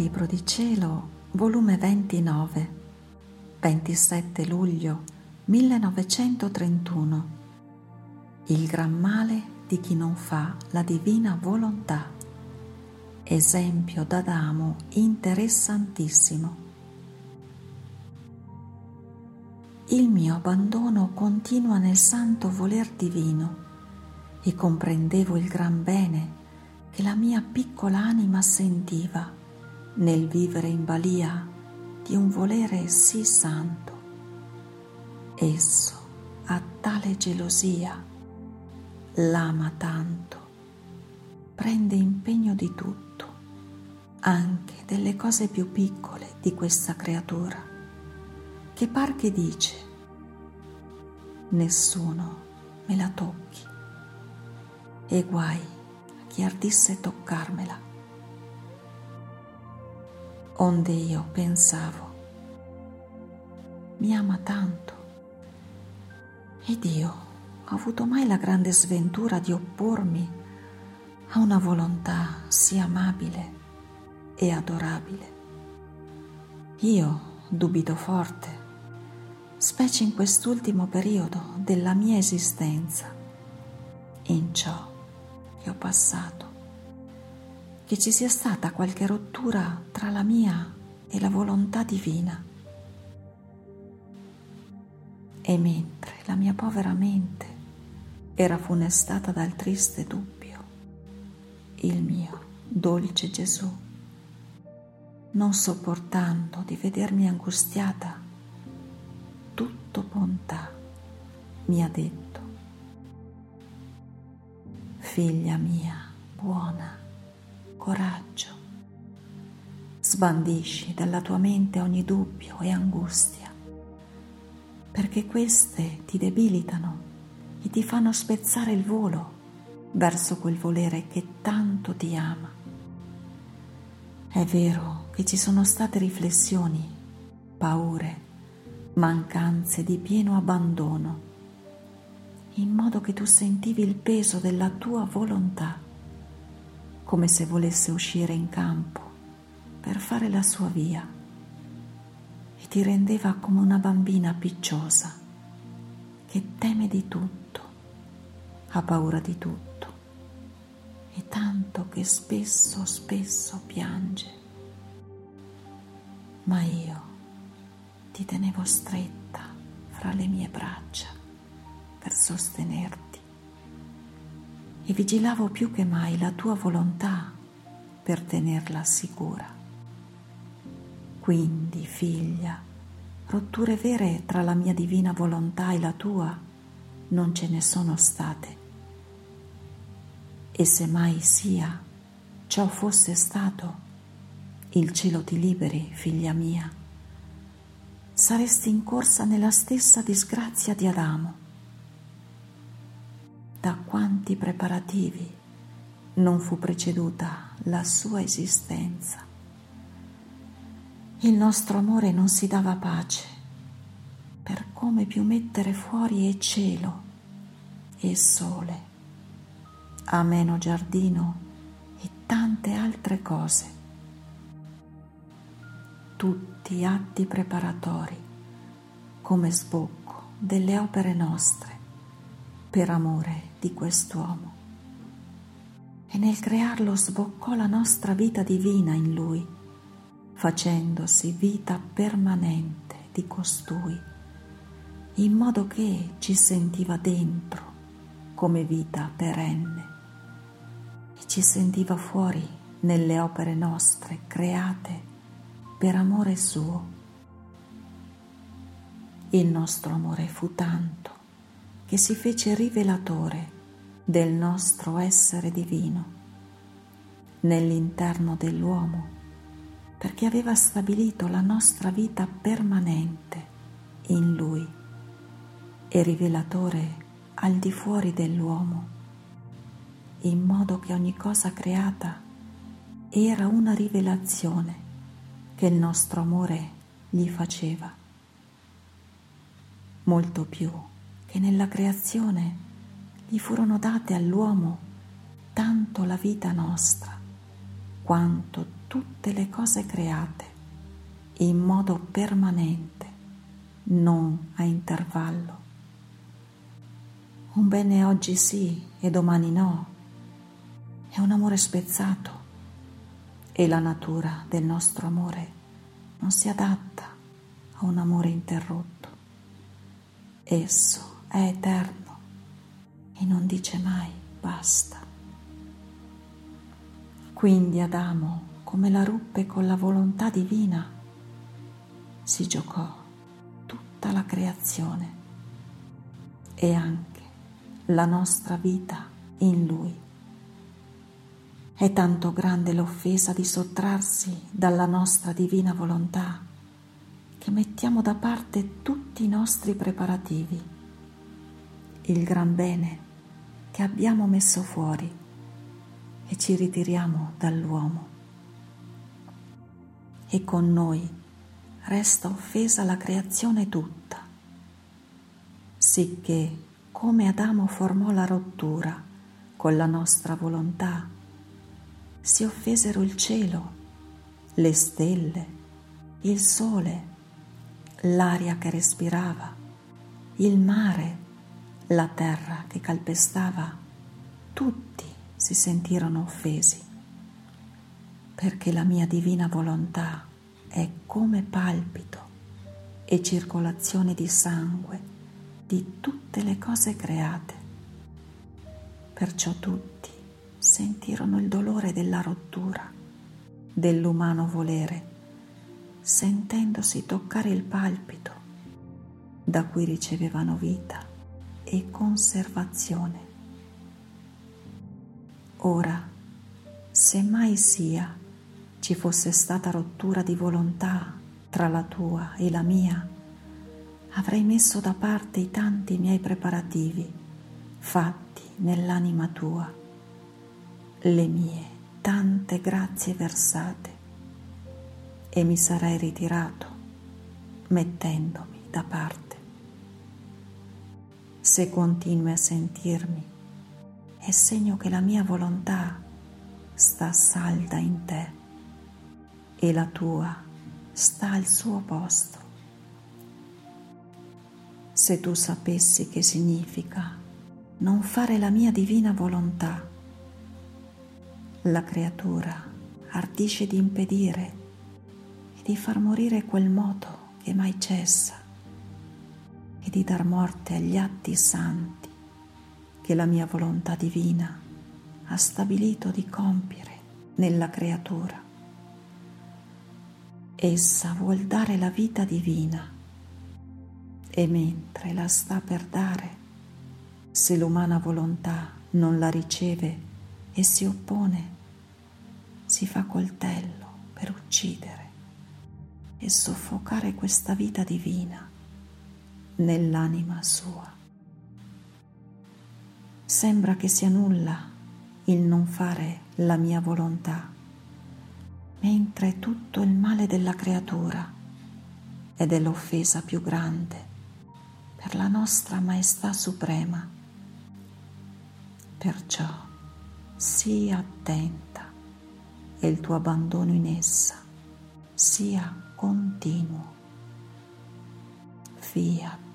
Libro di Cielo, volume 29, 27 luglio 1931. Il gran male di chi non fa la divina volontà. Esempio d'Adamo interessantissimo. Il mio abbandono continua nel santo voler divino e comprendevo il gran bene che la mia piccola anima sentiva nel vivere in balia di un volere sì santo. Esso ha tale gelosia, l'ama tanto, prende impegno di tutto, anche delle cose più piccole di questa creatura, che par che dice, nessuno me la tocchi, e guai a chi ardisse toccarmela onde io pensavo, mi ama tanto. Ed io ho avuto mai la grande sventura di oppormi a una volontà sì amabile e adorabile. Io dubito forte, specie in quest'ultimo periodo della mia esistenza, in ciò che ho passato che ci sia stata qualche rottura tra la mia e la volontà divina. E mentre la mia povera mente era funestata dal triste dubbio, il mio dolce Gesù, non sopportando di vedermi angustiata, tutto bontà, mi ha detto, figlia mia buona, coraggio. Sbandisci dalla tua mente ogni dubbio e angustia, perché queste ti debilitano e ti fanno spezzare il volo verso quel volere che tanto ti ama. È vero che ci sono state riflessioni, paure, mancanze di pieno abbandono, in modo che tu sentivi il peso della tua volontà come se volesse uscire in campo per fare la sua via. E ti rendeva come una bambina picciosa che teme di tutto, ha paura di tutto. E tanto che spesso, spesso piange. Ma io ti tenevo stretta fra le mie braccia per sostenerti e vigilavo più che mai la tua volontà per tenerla sicura. Quindi, figlia, rotture vere tra la mia divina volontà e la tua non ce ne sono state. E se mai sia, ciò fosse stato, il cielo ti liberi, figlia mia, saresti incorsa nella stessa disgrazia di Adamo da quanti preparativi non fu preceduta la sua esistenza. Il nostro amore non si dava pace per come più mettere fuori e cielo e sole, ameno giardino e tante altre cose. Tutti atti preparatori come sbocco delle opere nostre per amore di quest'uomo. E nel crearlo sboccò la nostra vita divina in lui, facendosi vita permanente di costui, in modo che ci sentiva dentro come vita perenne e ci sentiva fuori nelle opere nostre create per amore suo. Il nostro amore fu tanto che si fece rivelatore del nostro essere divino nell'interno dell'uomo, perché aveva stabilito la nostra vita permanente in lui e rivelatore al di fuori dell'uomo, in modo che ogni cosa creata era una rivelazione che il nostro amore gli faceva. Molto più che nella creazione gli furono date all'uomo tanto la vita nostra quanto tutte le cose create in modo permanente, non a intervallo. Un bene oggi sì e domani no, è un amore spezzato e la natura del nostro amore non si adatta a un amore interrotto. Esso è eterno e non dice mai basta. Quindi Adamo, come la ruppe con la volontà divina, si giocò tutta la creazione e anche la nostra vita in lui. È tanto grande l'offesa di sottrarsi dalla nostra divina volontà che mettiamo da parte tutti i nostri preparativi, il gran bene che abbiamo messo fuori e ci ritiriamo dall'uomo. E con noi resta offesa la creazione tutta, sicché come Adamo formò la rottura con la nostra volontà, si offesero il cielo, le stelle, il sole, l'aria che respirava, il mare, la terra che calpestava, tutti si sentirono offesi, perché la mia divina volontà è come palpito e circolazione di sangue di tutte le cose create. Perciò tutti sentirono il dolore della rottura dell'umano volere sentendosi toccare il palpito da cui ricevevano vita e conservazione. Ora, se mai sia ci fosse stata rottura di volontà tra la tua e la mia, avrei messo da parte i tanti miei preparativi fatti nell'anima tua, le mie tante grazie versate e mi sarei ritirato mettendomi da parte. Se continui a sentirmi, è segno che la mia volontà sta salda in te e la tua sta al suo posto. Se tu sapessi che significa non fare la mia divina volontà, la creatura ardisce di impedire e di far morire quel moto che mai cessa e di dar morte agli atti santi che la mia volontà divina ha stabilito di compiere nella creatura. Essa vuol dare la vita divina e mentre la sta per dare, se l'umana volontà non la riceve e si oppone, si fa coltello per uccidere e soffocare questa vita divina nell'anima sua. Sembra che sia nulla il non fare la mia volontà, mentre tutto il male della creatura è l'offesa più grande per la nostra maestà suprema. Perciò sii attenta e il tuo abbandono in essa sia continuo. Fiat.